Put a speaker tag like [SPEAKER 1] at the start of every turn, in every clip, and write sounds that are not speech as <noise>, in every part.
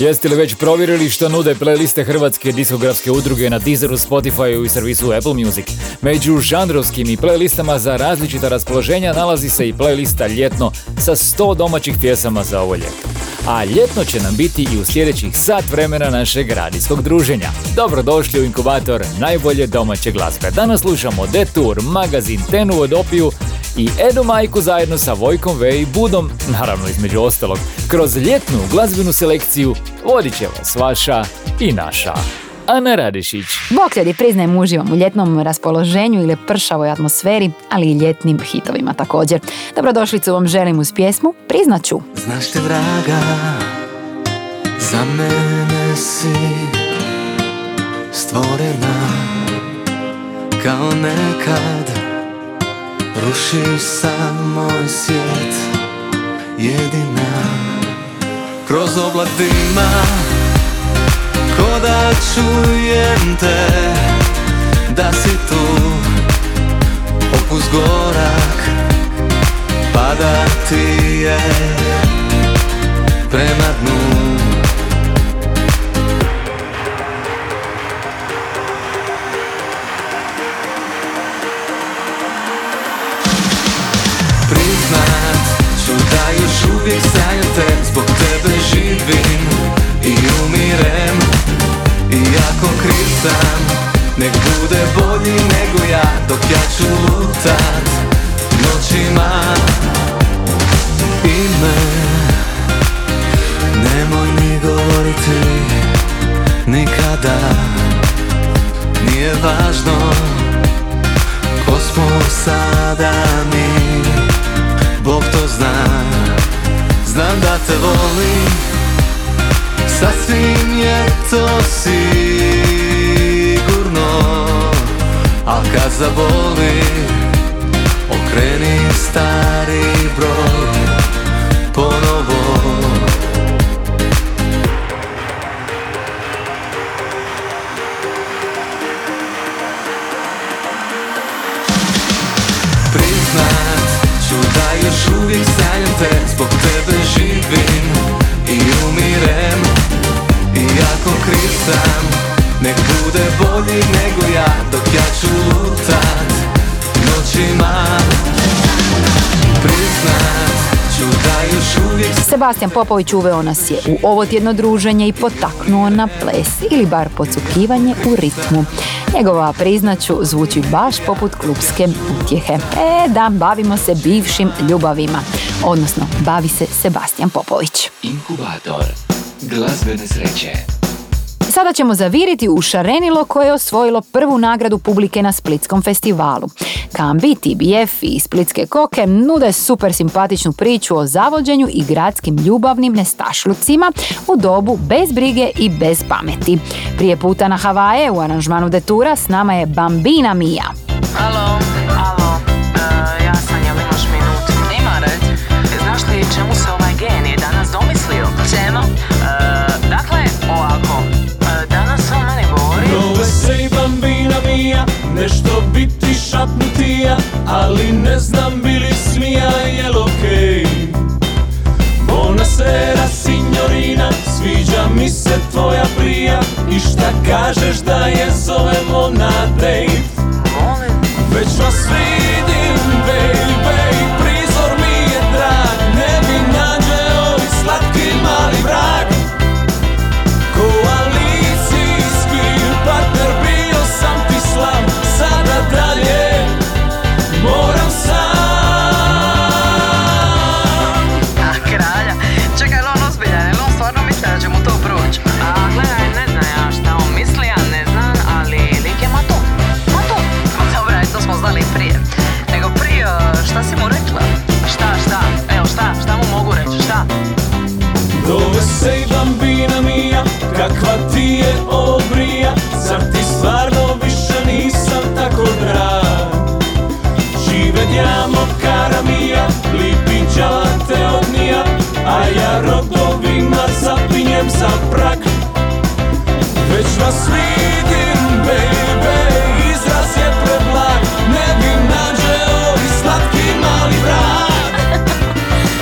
[SPEAKER 1] Jeste li već provjerili što nude playliste Hrvatske diskografske udruge na Deezeru, Spotify i servisu Apple Music? Među žanrovskim i playlistama za različita raspoloženja nalazi se i playlista Ljetno sa 100 domaćih pjesama za ovo ljeto. A ljetno će nam biti i u sljedećih sat vremena našeg radijskog druženja. Dobrodošli u inkubator najbolje domaće glazbe. Danas slušamo Detour, magazin Tenu od Opiju i Edo Majku zajedno sa Vojkom V i Budom, naravno između ostalog, kroz ljetnu glazbenu selekciju vodit će vas vaša i naša. Ana Radišić.
[SPEAKER 2] Bok ljudi, priznajem uživam u ljetnom raspoloženju ili pršavoj atmosferi, ali i ljetnim hitovima također. Dobrodošlicu vam želim uz pjesmu, priznaću.
[SPEAKER 3] Znaš ti draga, za mene si stvorena kao nekad Ruši sam moj svijet jedina. Kroz oblak dima Ko da čujem te Da si tu. Opus gorak Pada ti je. Prema dnu uvijek sanjam te Zbog tebe živim i umirem. Iako kriv sam Nek bude bolji nego ja Dok ja ću lutat Noćima. Ime Nemoj mi govoriti Nikada. Nije važno Ko sada mi Bog to zna Znam da te volim Sasvim je to sigurno. Al kad zaboli Okreni stari broj Ponovo još uvijek sanjam te Zbog tebe živim i umirem Iako kriv sam Nek bude bolji nego ja Dok ja ću lutat Noćima Priznat
[SPEAKER 2] Sebastian Popović uveo nas je u ovo tjedno druženje i potaknuo na ples ili bar pocukivanje u ritmu. Njegova priznaću zvuči baš poput klubske utjehe. E da, bavimo se bivšim ljubavima. Odnosno, bavi se Sebastian Popović.
[SPEAKER 3] Inkubator glazbene sreće
[SPEAKER 2] Sada ćemo zaviriti u Šarenilo koje je osvojilo prvu nagradu publike na Splitskom festivalu. Kambi, TBF i Splitske koke nude super simpatičnu priču o zavođenju i gradskim ljubavnim nestašlucima u dobu bez brige i bez pameti. Prije puta na Havaje u aranžmanu Detura s nama je Bambina Mia.
[SPEAKER 4] Alo, alo, e, ja sam, jel imaš minutu? Ima red. E, Znaš ti čemu se ovaj genije danas domislio? Čemu? E, dakle,
[SPEAKER 5] nešto biti šapnutija, ali ne znam bili smija, jel okej? Buonasera signorina, sviđa mi se tvoja prija I šta kažeš da je zovemo na dejt? Već vas vidim, baby, pijem za prag. Već vas vidim, baby Izraz je preblag Ne bi nađeo i slatki mali vrag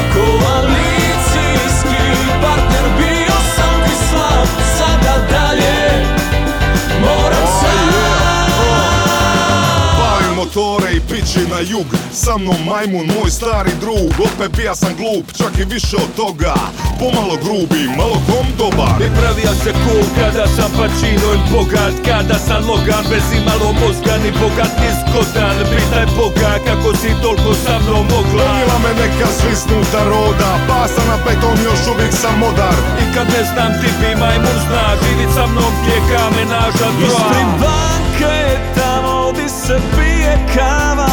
[SPEAKER 5] <laughs> Koalicijski partner Bio sam ti slab Sada dalje Moram sam
[SPEAKER 6] Palim motore i pići na jug Sa mnom majmun, moj stari drug. Opet bija sam glup, čak i više od toga. Pomalo grubi, malo kom dobar.
[SPEAKER 5] I pravija se cool kada sam Pacino i bogat Kada sam Logan bez imalo mozga ni bogat ni zgodan Pitaj Boga kako si toliko sa mnom mogla.
[SPEAKER 6] Donijela me neka svisnuta roda Pasa na beton, još uvijek sam modar
[SPEAKER 5] I kad ne znam ti bi majmun zna Živit sa mnom gdje kamenaža dva Ispred banke je tamo di se pije kava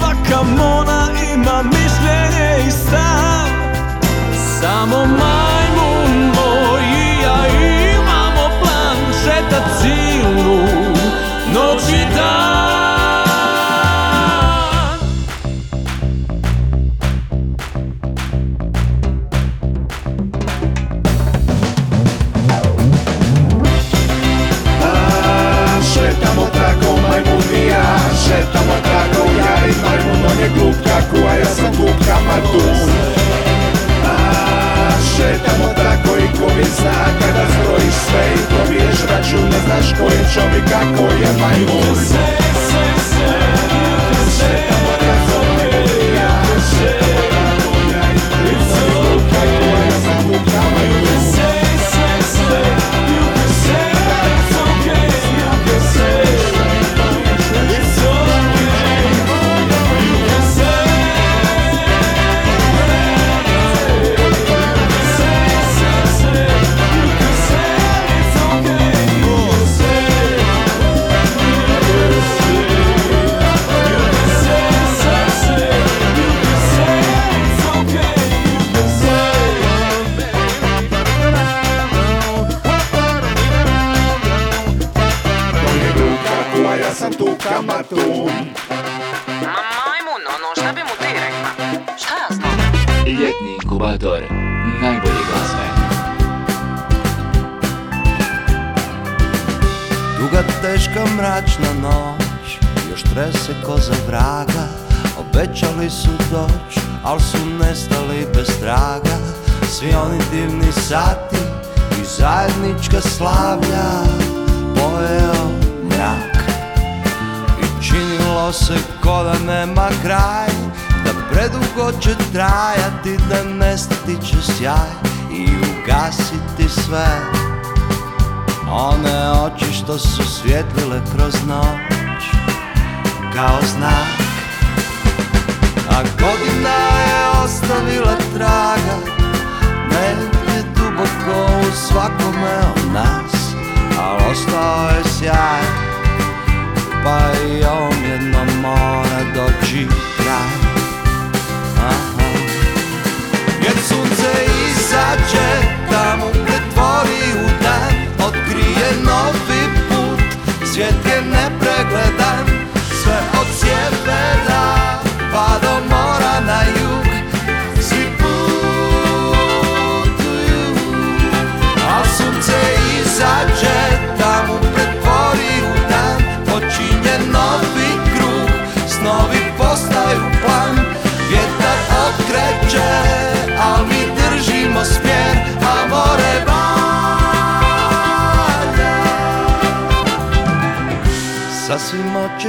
[SPEAKER 5] Svaka mona ima mišljenje i stav. Samo majmun moj i ja imamo plan Šetat cilu noć i dan
[SPEAKER 6] Šetamo tako ja i majmun On je glup kako, a ja sam glup kamatun A, Šetamo tako i ko mi zna Kada zbrojiš sve i probiješ račun Ne znaš ko je čovjek, kako je majmun. Šetamo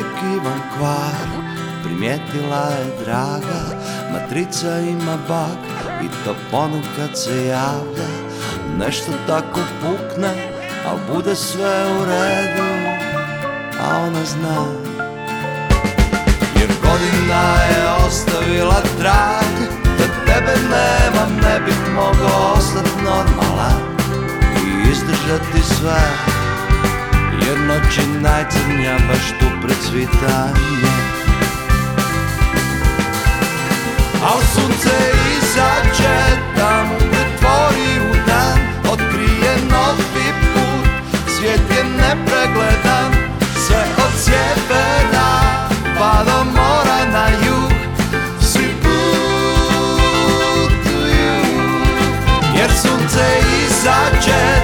[SPEAKER 7] Sasvim očekivan kvar. Primijetila je draga Matrica ima bak I to ponekad se javlja. Nešto tako pukne Al bude sve u redu A ona zna. Jer godina je ostavila trag Da tebe nema ne bih mogao ostat normalan I izdržati sve Jer noć je najcrnja baš tu pred svitanje Al sunce izađe da mu pretvori u dan Otkrije novi put, svijet je nepregledan Sve od sjevera pa do mora na jug. Svi putuju Jer sunce izađe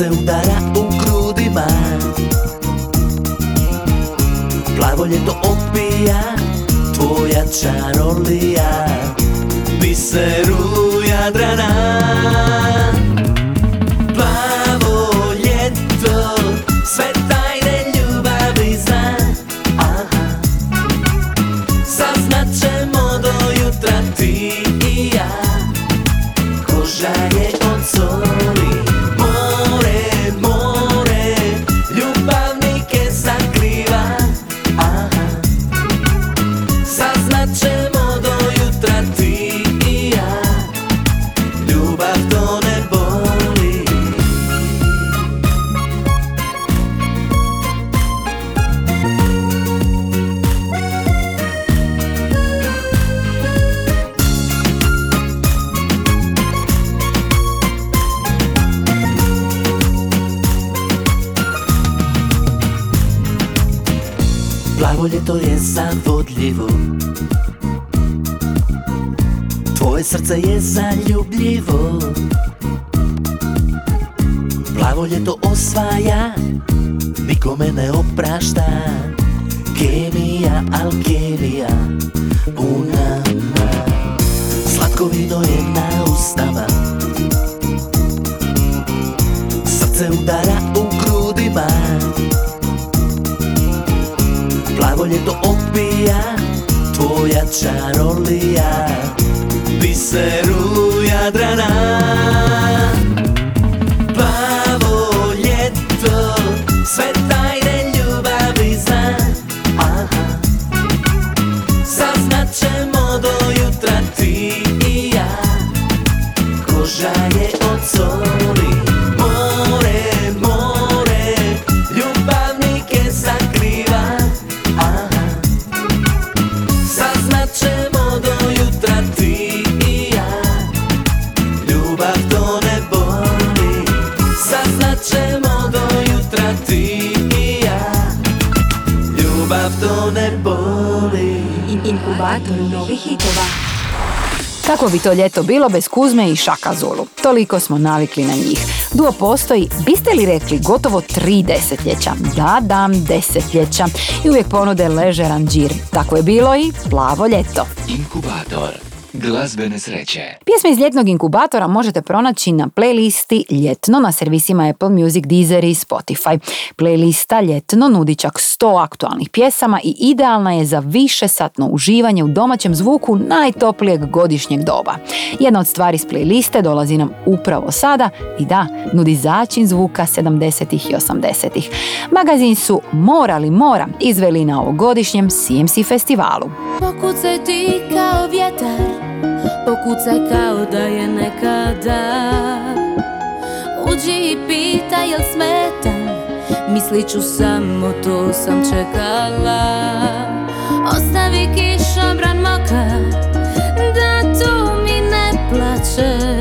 [SPEAKER 8] Srce udara u grudima. Plavo ljeto opija Tvoja čarolija. Biseru
[SPEAKER 2] Kako bi to ljeto bilo bez Kuzme i Šaka Zulu? Toliko smo navikli na njih. Duo postoji, biste li rekli, gotovo tri desetljeća. Da, da, desetljeća. I uvijek ponude ležeran džir. Tako je bilo i plavo ljeto.
[SPEAKER 9] Inkubator glazbene sreće.
[SPEAKER 2] Pjesme iz ljetnog inkubatora možete pronaći na playlisti Ljetno na servisima Apple Music, Deezer i Spotify. Playlista Ljetno nudi čak 100 aktualnih pjesama i idealna je za više satno uživanje u domaćem zvuku najtoplijeg godišnjeg doba. Jedna od stvari s playliste dolazi nam upravo sada i da, nudi začin zvuka 70. i 80. Magazin su Morali mora izveli na ovogodišnjem CMC festivalu.
[SPEAKER 10] Pokucaj ti kao vjetar Pokucaj kao da je nekada. Uđi i pitaj jel smetam Mislit ću samo to sam čekala. Ostavi kišobran mokar Da tu mi ne plače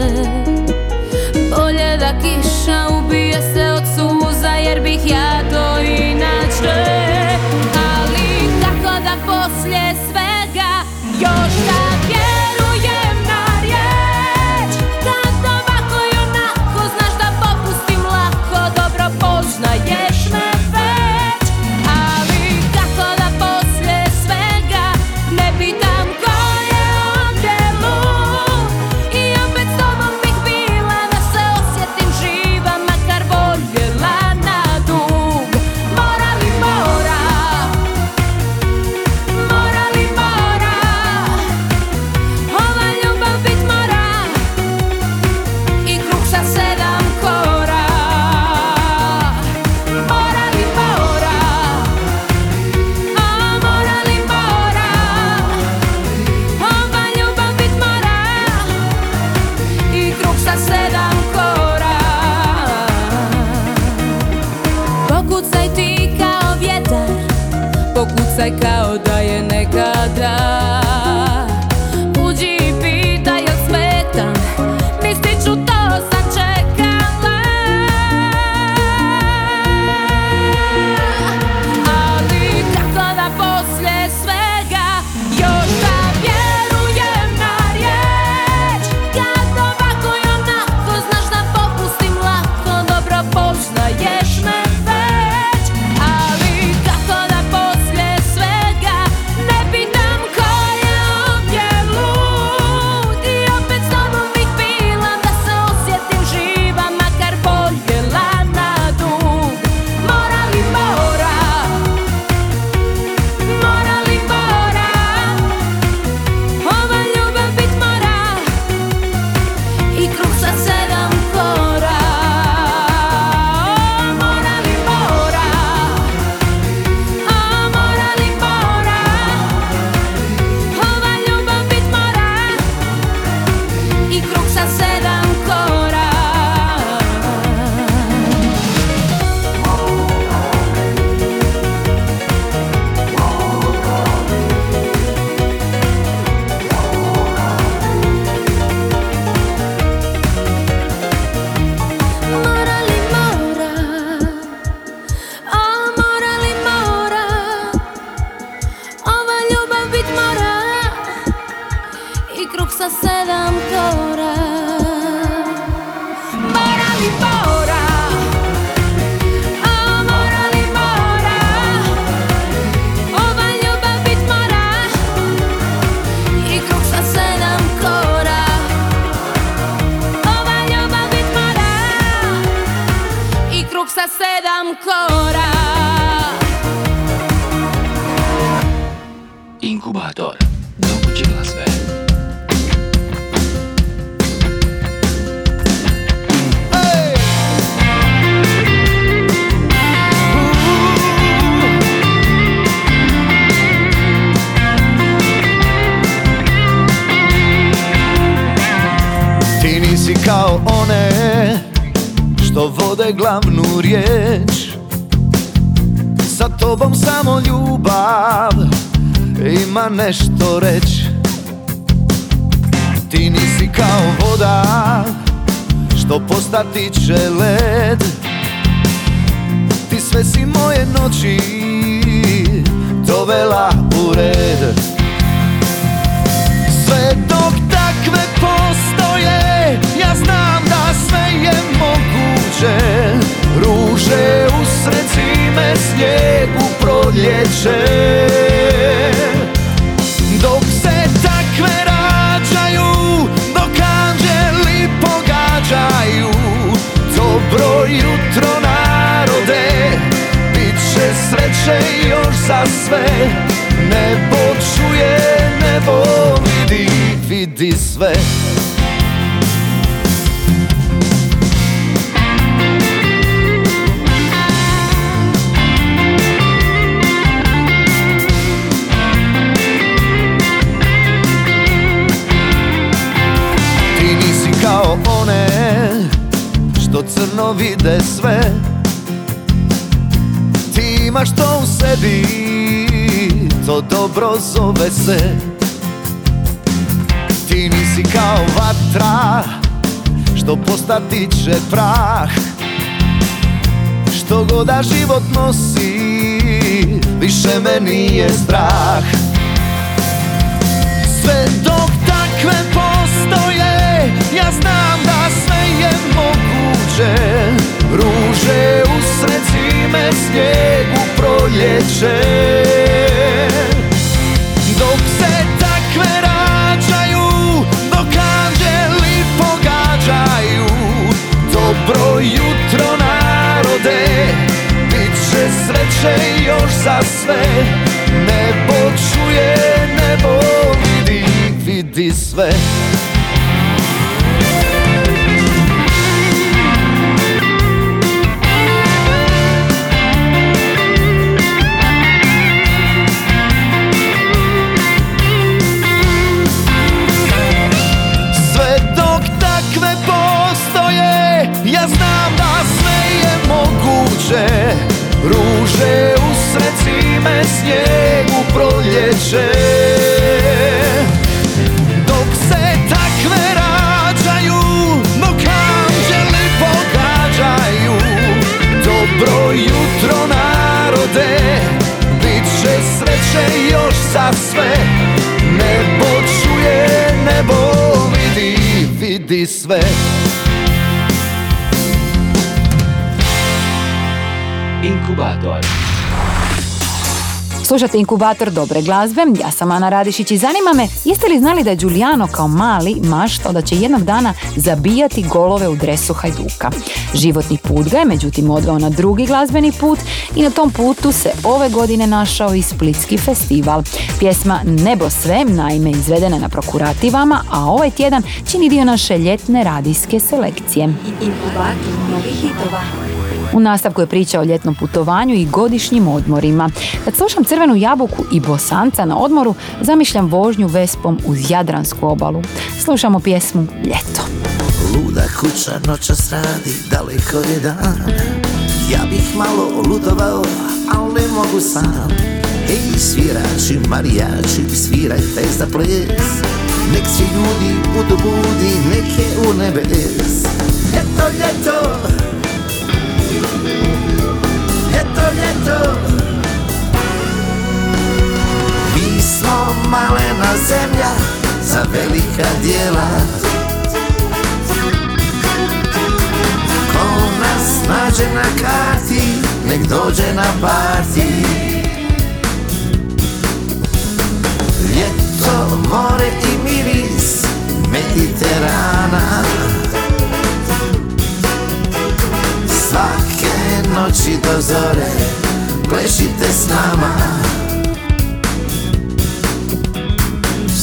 [SPEAKER 10] riječ.
[SPEAKER 11] Sa
[SPEAKER 12] tobom samo ljubav ima nešto reć. Ti nisi kao voda što postati će led. Ti sve si moje noći dovela u red. Sve dok takve postoje Ja znam da sve je moguće Ruže usred zime Snijeg u proljeće. Dok se takve rađaju Dok anđeli pogađaju Dobro jutro narode. Bit će sreće još za sve. Nebo čuje, nebo vidi, vidi sve crno vide sve. Ti imaš to u sebi, to dobro zove se. Ti nisi kao vatra što postati će prah. Što god da život nosi, više me nije strah. Sve postoje, ja znam da sve je moguće. Ruže usred zime, snijeg u proljeće. Dok se takve rađaju, dok anđeli pogađaju. Dobro jutro narode, bit će sreće još za sve. Nebo čuje, nebo vidi, vidi Sve
[SPEAKER 7] vidi sve
[SPEAKER 10] Inkubator.
[SPEAKER 2] Slušate inkubator dobre glazbe, ja sam Ana Radišić i zanima me jeste li znali da je Giuliano kao mali maštao da će jednog dana zabijati golove u dresu Hajduka. Životni put ga je međutim odveo na drugi glazbeni put i na tom putu se ove godine našao i Splitski festival. Pjesma Nebo sve, naime izvedena na prokurativama, a ovaj tjedan čini dio naše ljetne radijske selekcije. U nastavku je priča o ljetnom putovanju i godišnjim odmorima. Kad slušam crvenu jabuku i bosanca na odmoru, zamišljam vožnju vespom uz Jadransku obalu. Slušamo pjesmu Ljeto.
[SPEAKER 7] Luda kuća noćas radi, daleko je dan Ja bih malo lutovao, al ne mogu sam Ej svirači, marijači, svirajte za ples Nek svi ljudi budu budi, neke u nebes Ljeto, ljeto Ljeto, ljeto. Mi smo malena zemlja za velika dijela. Ko nas nađe na karti, nek dođe na parti. Ljeto, more i miris Mediterana. Svake noći do zore Plešite s nama.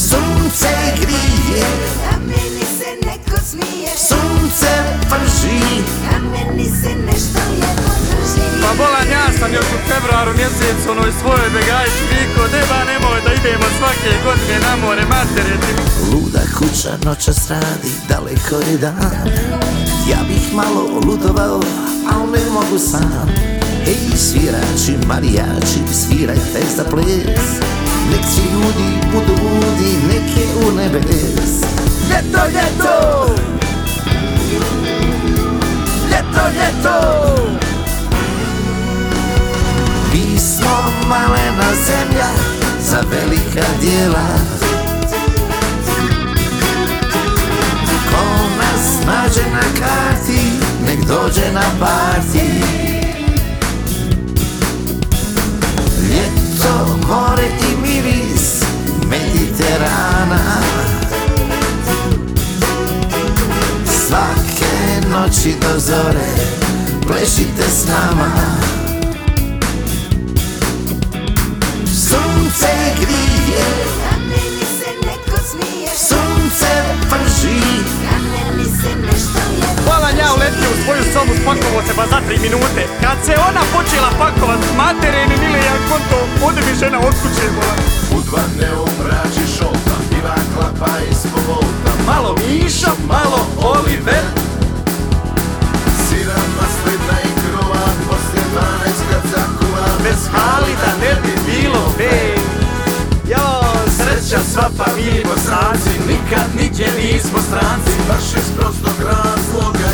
[SPEAKER 7] Sunce grije
[SPEAKER 13] A meni se neko smije.
[SPEAKER 7] Sunce prži
[SPEAKER 13] A meni se nešto lijepo drži.
[SPEAKER 14] Pa bolan ja sam još u februaru mjesecu onoj svojoj begajči Niko neba nemoj da idemo svake godine na more matere ti.
[SPEAKER 7] Luda kuća noćas radi, daleko je dan Ja bih malo lutovao, al ne mogu sam Ej svirači, marijači, svirajte za ples Nek svi ljudi budu budi, neke u nebes Ljeto, ljeto! Ljeto, ljeto! Mi smo malena zemlja za velika dijela nađe na karti, nek dođe na parti. Ljeto, more i miris Mediterana. Svake noći do zore Plešite s nama. Sunce grije.
[SPEAKER 13] Se neko smije.
[SPEAKER 7] Sunce prži
[SPEAKER 14] Bolan ja uletio u svoju sobu spakovo se ba za tri minute. Kad se ona počela pakovat matere mi mile ja konto Ode mi žena od kuće bolan
[SPEAKER 6] U dva ne umrači šolta Ivan klapa ispod volta
[SPEAKER 14] Malo Miša, malo Oliver.
[SPEAKER 6] Siram maslina i krova Poslije 12 kad zakuva.
[SPEAKER 14] Bez Halida sreća sva pa mi bosanci. Nikad nigdje nismo stranci.
[SPEAKER 6] Baš iz prostog razloga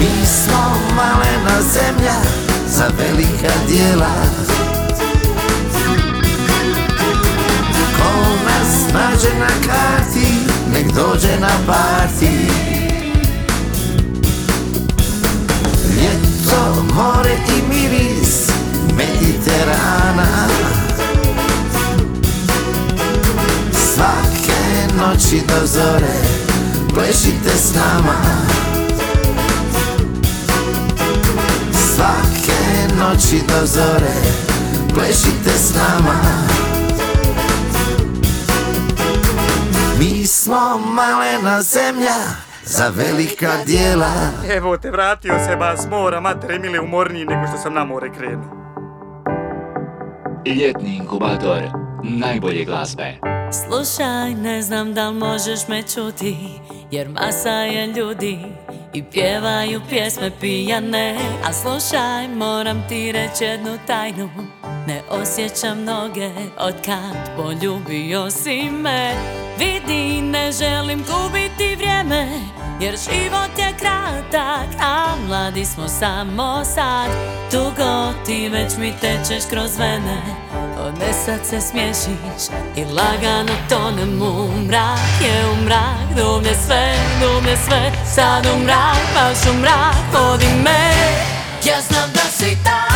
[SPEAKER 7] Mi smo malena zemlja za velika dijela Ko nas nađe na karti, nek dođe na parti. Ljeto, more i miris Mediterana. Svake noći do zore Plešite s nama. Svake noći do zore Plešite s nama. Mi smo malena zemlja Za velika dijela
[SPEAKER 14] Evo te vratio se ba s mora matere mile umorniji nego što sam na more krenuo
[SPEAKER 10] Ljetni inkubator najbolje glazbe.
[SPEAKER 15] Slušaj, ne znam da li možeš me čuti Jer masa je ljudi
[SPEAKER 13] I pjevaju pjesme pijane A slušaj, moram ti reći jednu tajnu Ne osjećam noge od kad poljubio si me Vidi, ne želim gubiti vrijeme Jer život je kratak, a mladi smo samo sad. Dugo ti već mi tečeš kroz vene Ode sad se smiješiš i lagano tonem u mrak. Je u mrak, dublje sve, dublje sve Sad u mrak, baš u mrak, vodi me. Ja znam da si taj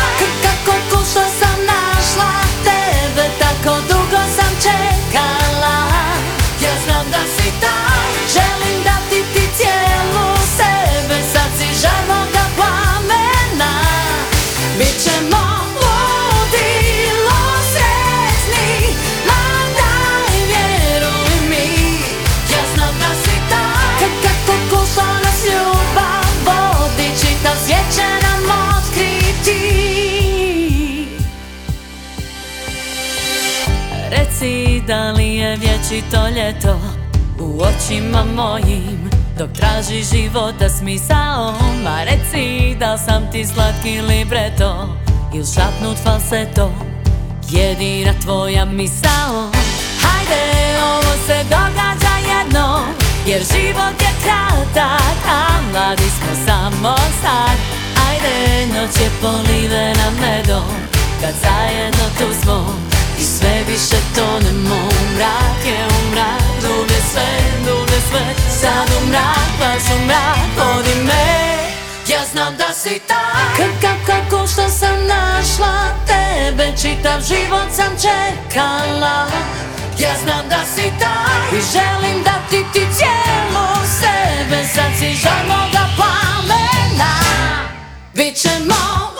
[SPEAKER 13] da li je vječito ljeto u očima mojim? Dok traži života smisao Ma reci da sam ti slatki libreto Il šapnut falseto Jedina tvoja misao? Hajde, ovo se događa jednom Jer život je kratak, a mladi smo samo sad. Ajde, noć je polivena medom Kad zajedno tu smo i sve više tonemo u mrak je u mrak Dublje sve, dublje sve. Sad u mrak, baš u mrak Vodi me. Ja znam da si taj. K- ka- Kako što sam našla tebe Čitav život sam čekala. Ja znam da si taj. I želim dati ti cijelu sebe Sad si žar moga plamena Bićemo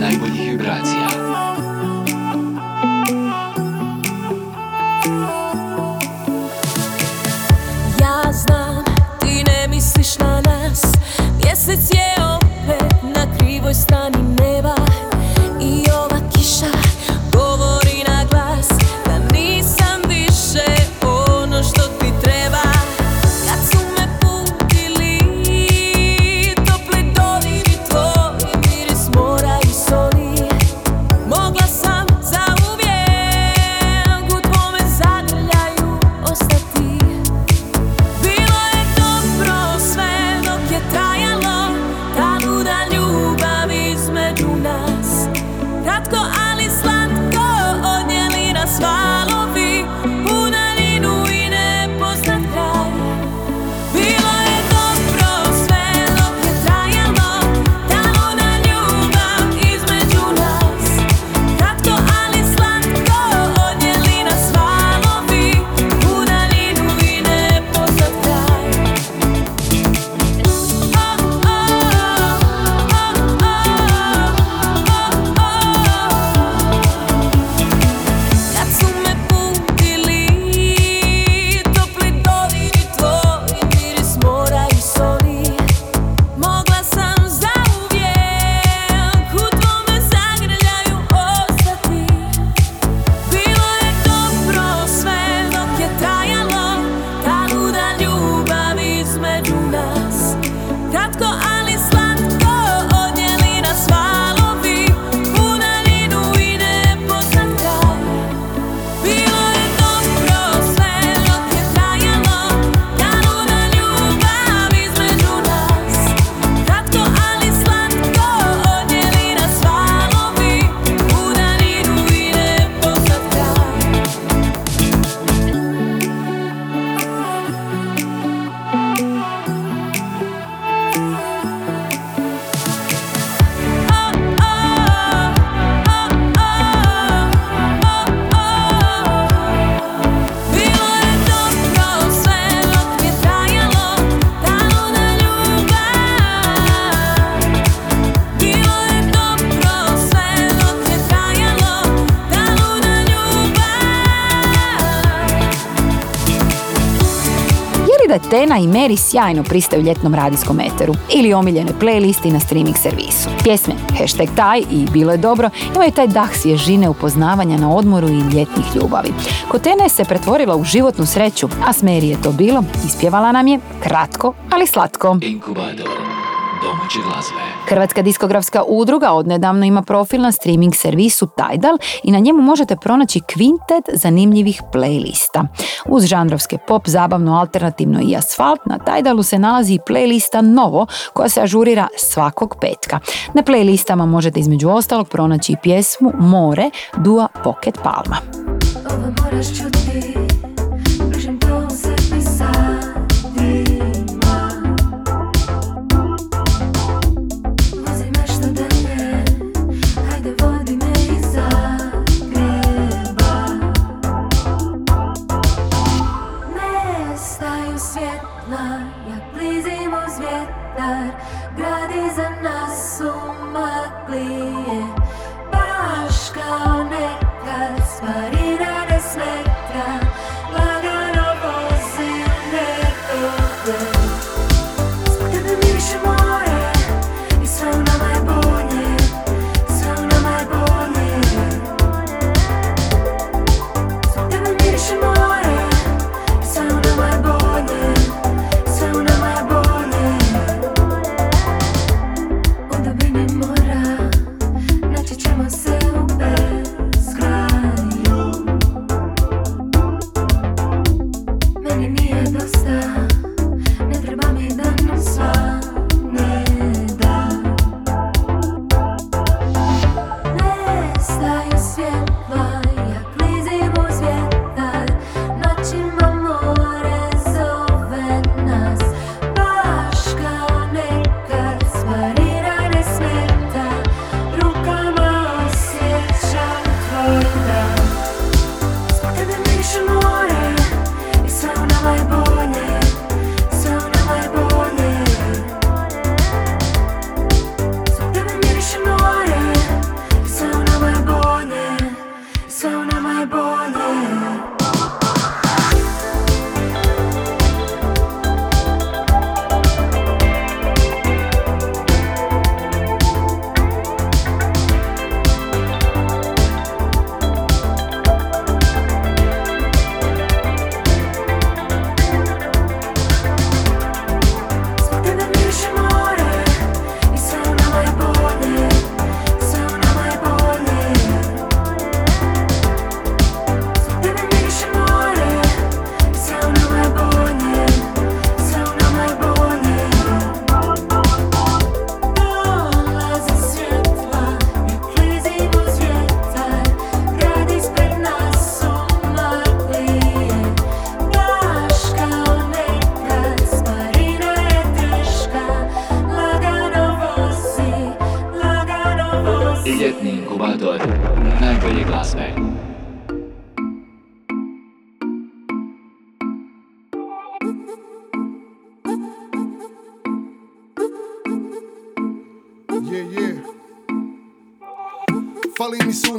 [SPEAKER 10] Inkubator najboljih
[SPEAKER 13] i
[SPEAKER 2] Mary sjajno pristaju ljetnom radijskom eteru ili omiljene playlisti na streaming servisu. Pjesme hashtag taj i bilo je dobro imaju taj dah svježine upoznavanja na odmoru i ljetnih ljubavi. Kod Tene se pretvorila u životnu sreću, a s Mary je to bilo, ispjevala nam je kratko, ali slatko.
[SPEAKER 16] Inkubator domaće glazbe.
[SPEAKER 2] Hrvatska diskografska udruga odnedavno ima profil na streaming servisu Tidal i na njemu možete pronaći kvintet zanimljivih playlista. Uz žanrovske pop, zabavno, alternativno i asfalt, na Tidalu se nalazi i playlista Novo koja se ažurira svakog petka. Na playlistama možete između ostalog pronaći i pjesmu More Dua Pocket Palma.
[SPEAKER 9] Ovo moraš čuti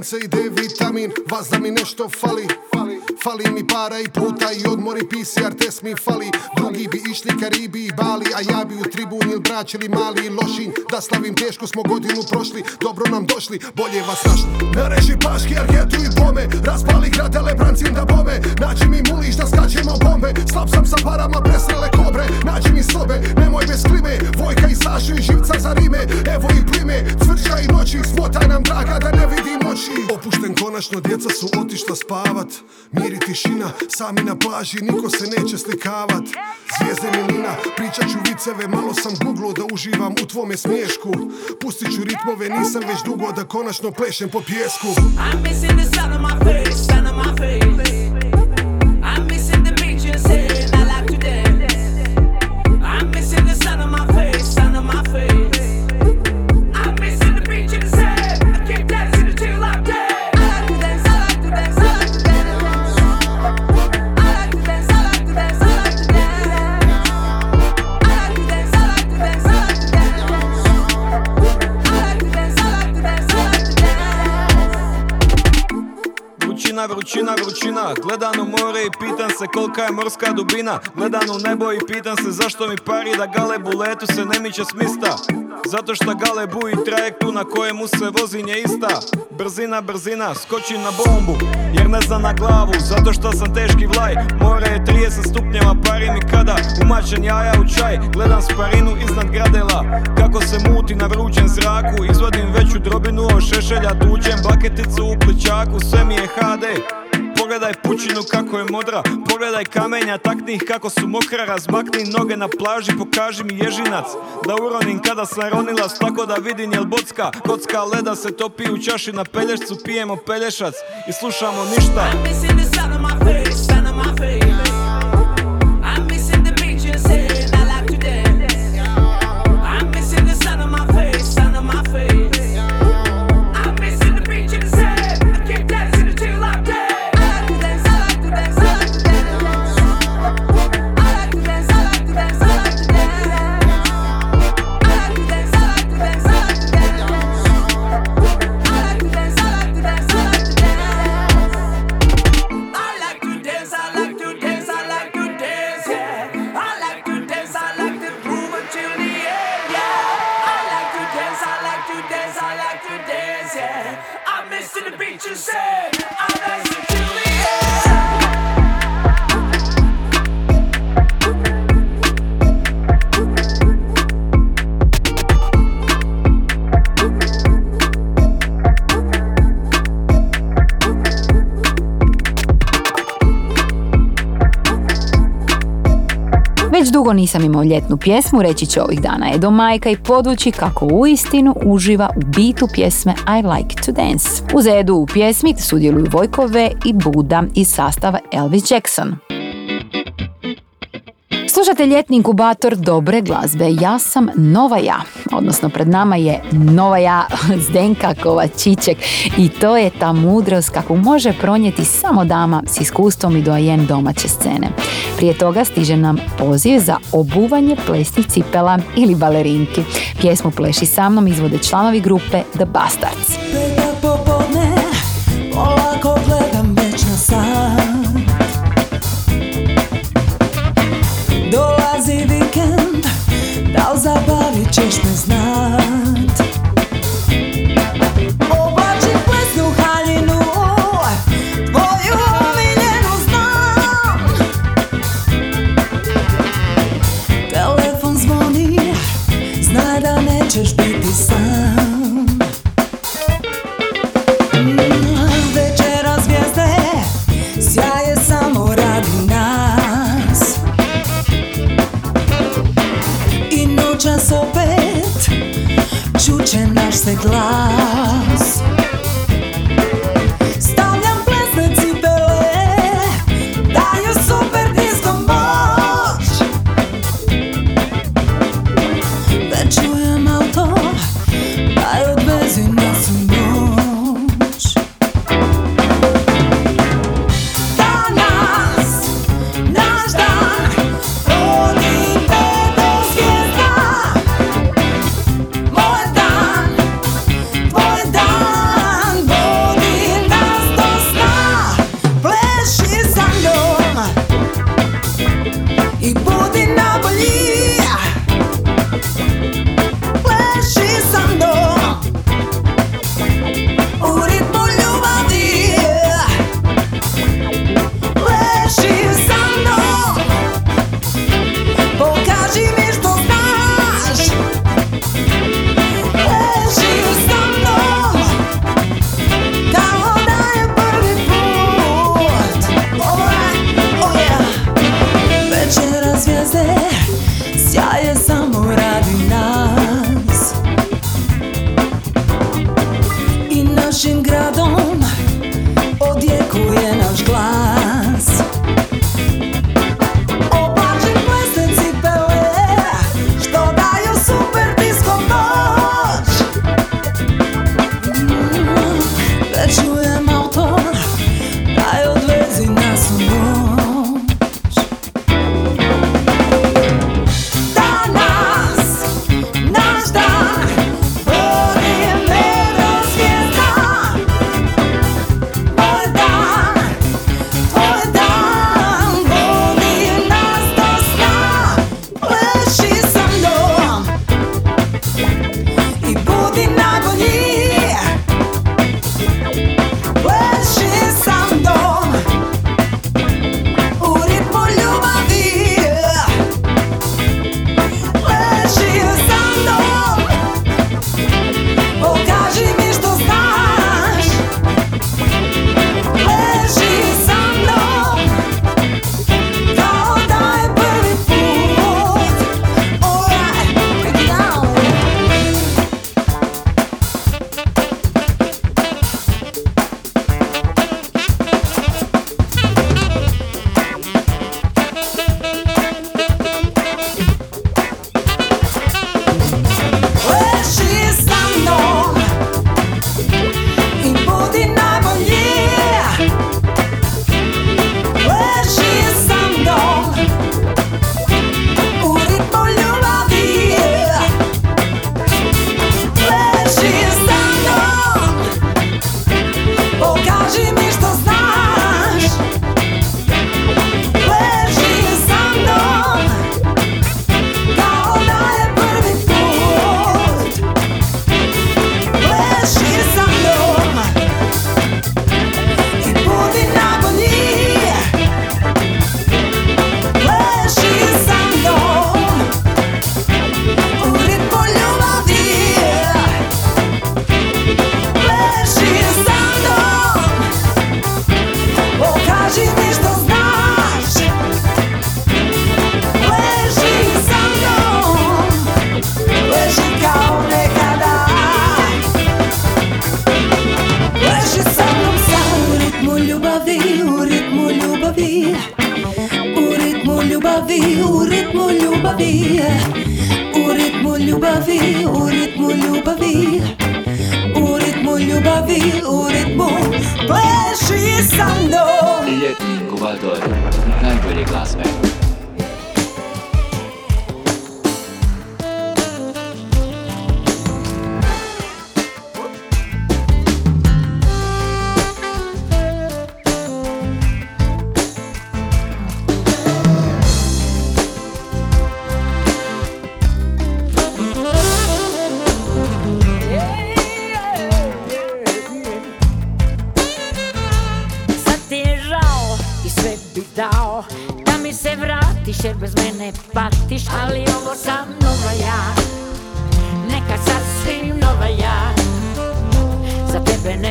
[SPEAKER 17] sunce i D vitamin, vas da mi nešto fali. Fali mi para i puta i odmori PCR test mi fali. Drugi bi išli Karibi i Bali, a ja bi u tribun ili Brač ili Mali i Lošinj Da slavim teško smo godinu prošli, dobro nam došli, bolje vas našli. Nareži paški, argetu i bome, raspali grad brancim da bome. Nađi mi muliš da skačemo bombe, slab sam sa parama presrele kobre. Nađi mi sobe, nemoj bez klime, Vojka i živca za rime Evo i plime, cvrča i noći, smotaj nam draga da ne vidim oči Opušten konačno, djeca su otišla spavat. Mir i tišina, sami na plaži, niko se neće slikavat. Zvijezde milina, pričat ću viceve, malo sam googlo da uživam u tvome smiješku Pustit ću ritmove, nisam već dugo da konačno plešem po pjesku
[SPEAKER 18] I'm missing the sun on my face, sun on my face.
[SPEAKER 15] Vrućina Gledam u more i pitam se kolika je morska dubina. Gledam u nebo i pitam se zašto mi pari da gale buletu se ne miče s mista. Zato što galebu i trajektu na kojemu se vozi nje ista. Brzina, brzina, skočim na bombu Jer ne znam na glavu, zato što sam teški vlaj. More je 30 stupnjeva, pari mi kada Umačen jaja u čaj, gledam sparinu iznad gradela Kako se muti na vrućem zraku. Izvadim veću drobinu od šešelja Tučem baketicu u pličaku, sve mi je HD Pogledaj pučinu kako je modra Pogledaj kamenja, takni ih kako su mokra Razmakni noge na plaži, pokaži mi ježinac Da uronim kada sam ronilac Tako da vidim jel bocka Kocka leda se topi u čaši na pelješcu Pijemo pelješac i slušamo ništa
[SPEAKER 2] nisam imao ljetnu pjesmu, reći će ovih dana Edo Majka i podvući kako uistinu uživa u bitu pjesme I Like to Dance. Uz Edu u pjesmi sudjeluju Vojkove i Buda iz sastava Elvis Jackson. Slušate ljetni inkubator dobre glazbe. Ja sam Nova Ja, odnosno pred nama je Nova Ja <laughs> Zdenka Kovačićek i to je ta mudrost kako može pronijeti samo dama s iskustvom i doajen domaće scene. Prije toga stiže nam poziv za obuvanje plesnih cipela ili balerinki. Pjesmu Pleši sa mnom izvode članovi grupe The Bastards.
[SPEAKER 18] Popodne, polako gledam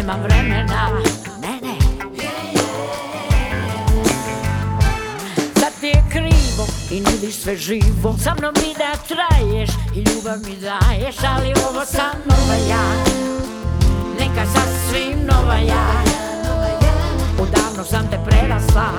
[SPEAKER 19] nema vremena. Ne, ne. Sad ti je krivo i nudiš sve živo. Sa mnom mi da traješ i ljubav mi daješ Ali ovo sam nova ja. Neka sasvim nova ja. Odavno sam te prerasla.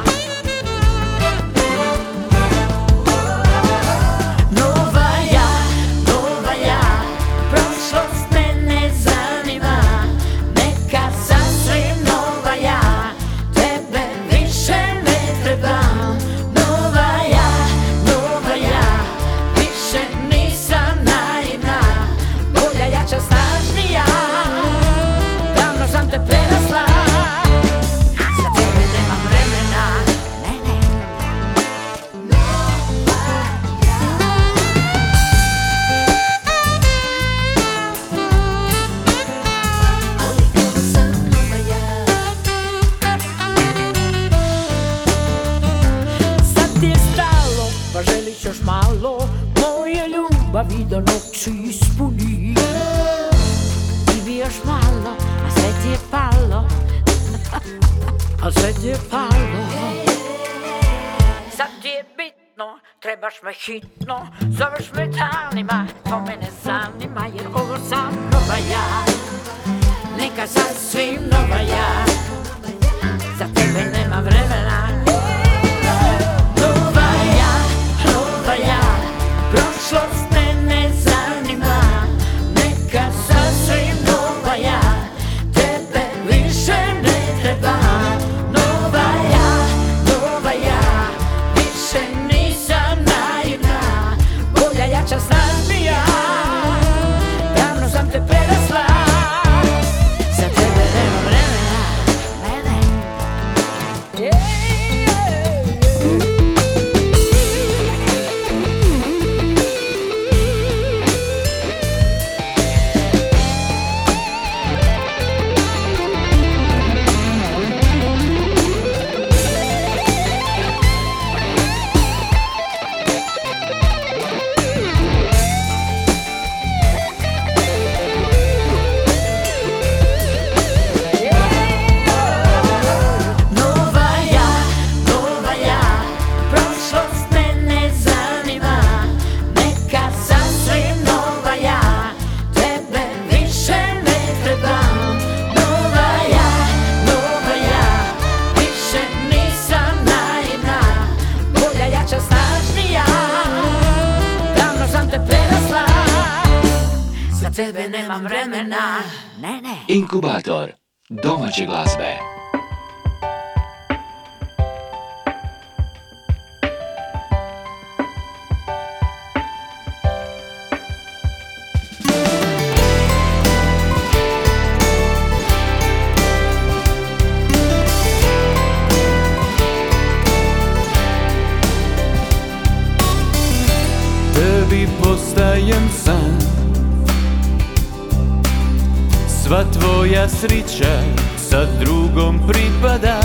[SPEAKER 5] Sva tvoja sreće sa drugom pripada.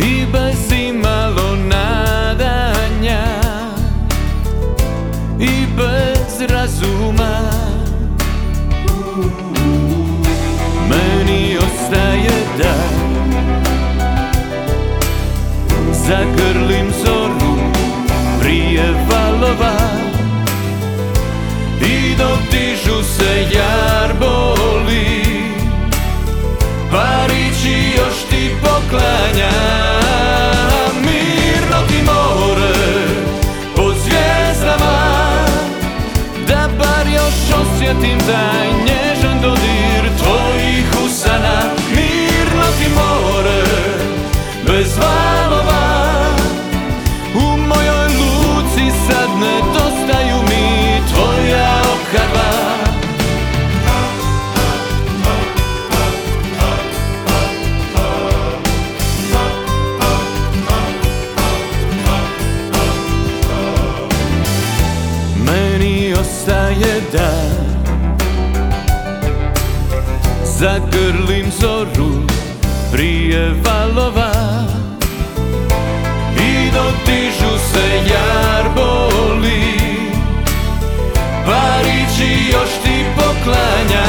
[SPEAKER 5] I bez imalo nadanja. I bez razuma. Meni ostaje da Zagrlim zoru prije valova. I
[SPEAKER 3] dotižu se jar klanja. Mirno ti more pod zvijezdama Da bar još osjetim taj ti poklanja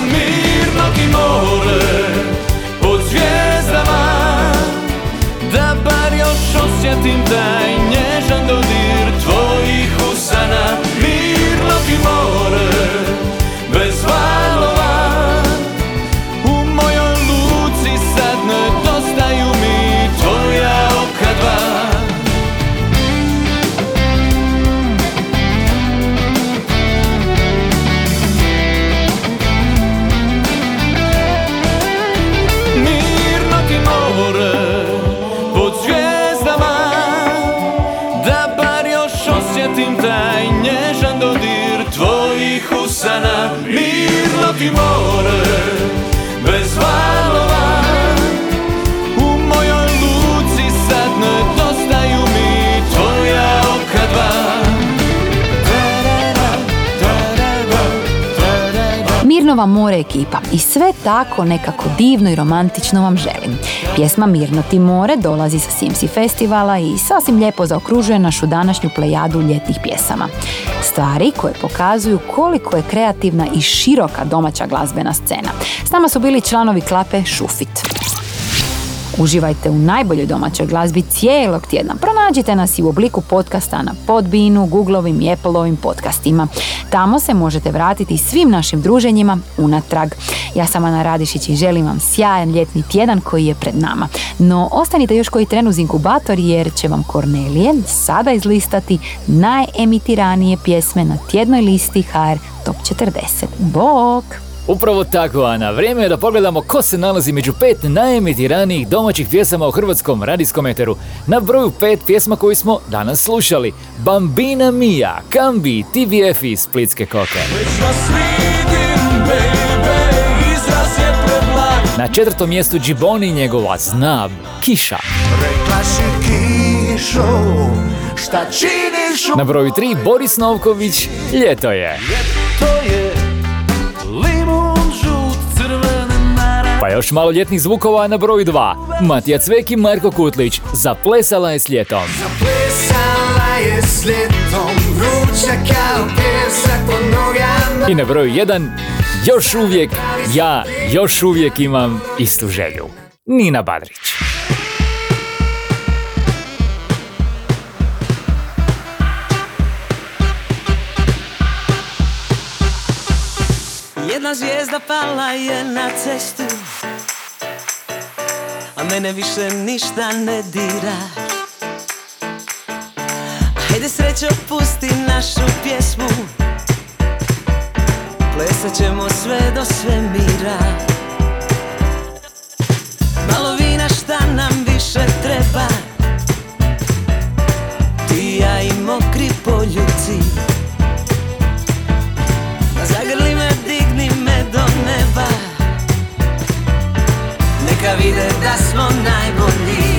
[SPEAKER 3] Mirno ti more pod zvijezdama Da bar još osjetim taj Mirno
[SPEAKER 2] vam more ekipa i sve tako nekako divno i romantično vam želim. Pjesma Mirno ti more dolazi sa CMC festivala i sasvim lijepo zaokružuje našu današnju plejadu ljetnih pjesama. Stvari koje pokazuju koliko je kreativna i široka domaća glazbena scena. S nama su bili članovi klape Šufit. Uživajte u najboljoj domaćoj glazbi cijelog tjedna. Pronađite nas i u obliku podcasta na Podbeanu, Googlovim i Appleovim podcastima. Tamo se možete vratiti svim našim druženjima unatrag. Ja sam Ana Radišić i želim vam sjajan ljetni tjedan koji je pred nama. No, ostanite još koji tren uz inkubator jer će vam Kornelije sada izlistati najemitiranije pjesme na tjednoj listi HR Top 40. Bok!
[SPEAKER 1] Upravo tako, Ana. Vrijeme je da pogledamo ko se nalazi među pet najemitiranijih domaćih pjesama u hrvatskom radijskom eteru. Na broju pet pjesma koju smo danas slušali. Bambina Mia, Kambi, TBF i Splitske koke. Na četvrtom mjestu Džiboni njegova Znab, Kiša. Na broju tri Boris Novković, Ljeto je.
[SPEAKER 3] To je
[SPEAKER 1] Pa još malo ljetnih zvukova na broju dva. Matija Cvek i Marko Kutlić, Zaplesala je s ljetom.
[SPEAKER 12] Plesala je s ljetom, vruća kao pjesak pod nogama
[SPEAKER 1] I na broju jedan, još uvijek, ja još uvijek imam istu želju. Nina Badrić.
[SPEAKER 18] Jedna zvijezda pala je na cestu mene više ništa ne dira. Hajde srećo pusti našu pjesmu. Plesat ćemo sve do svemira. Malo vina šta nam više treba. Ti ja i mokri poljuci Neka vide da smo najbolji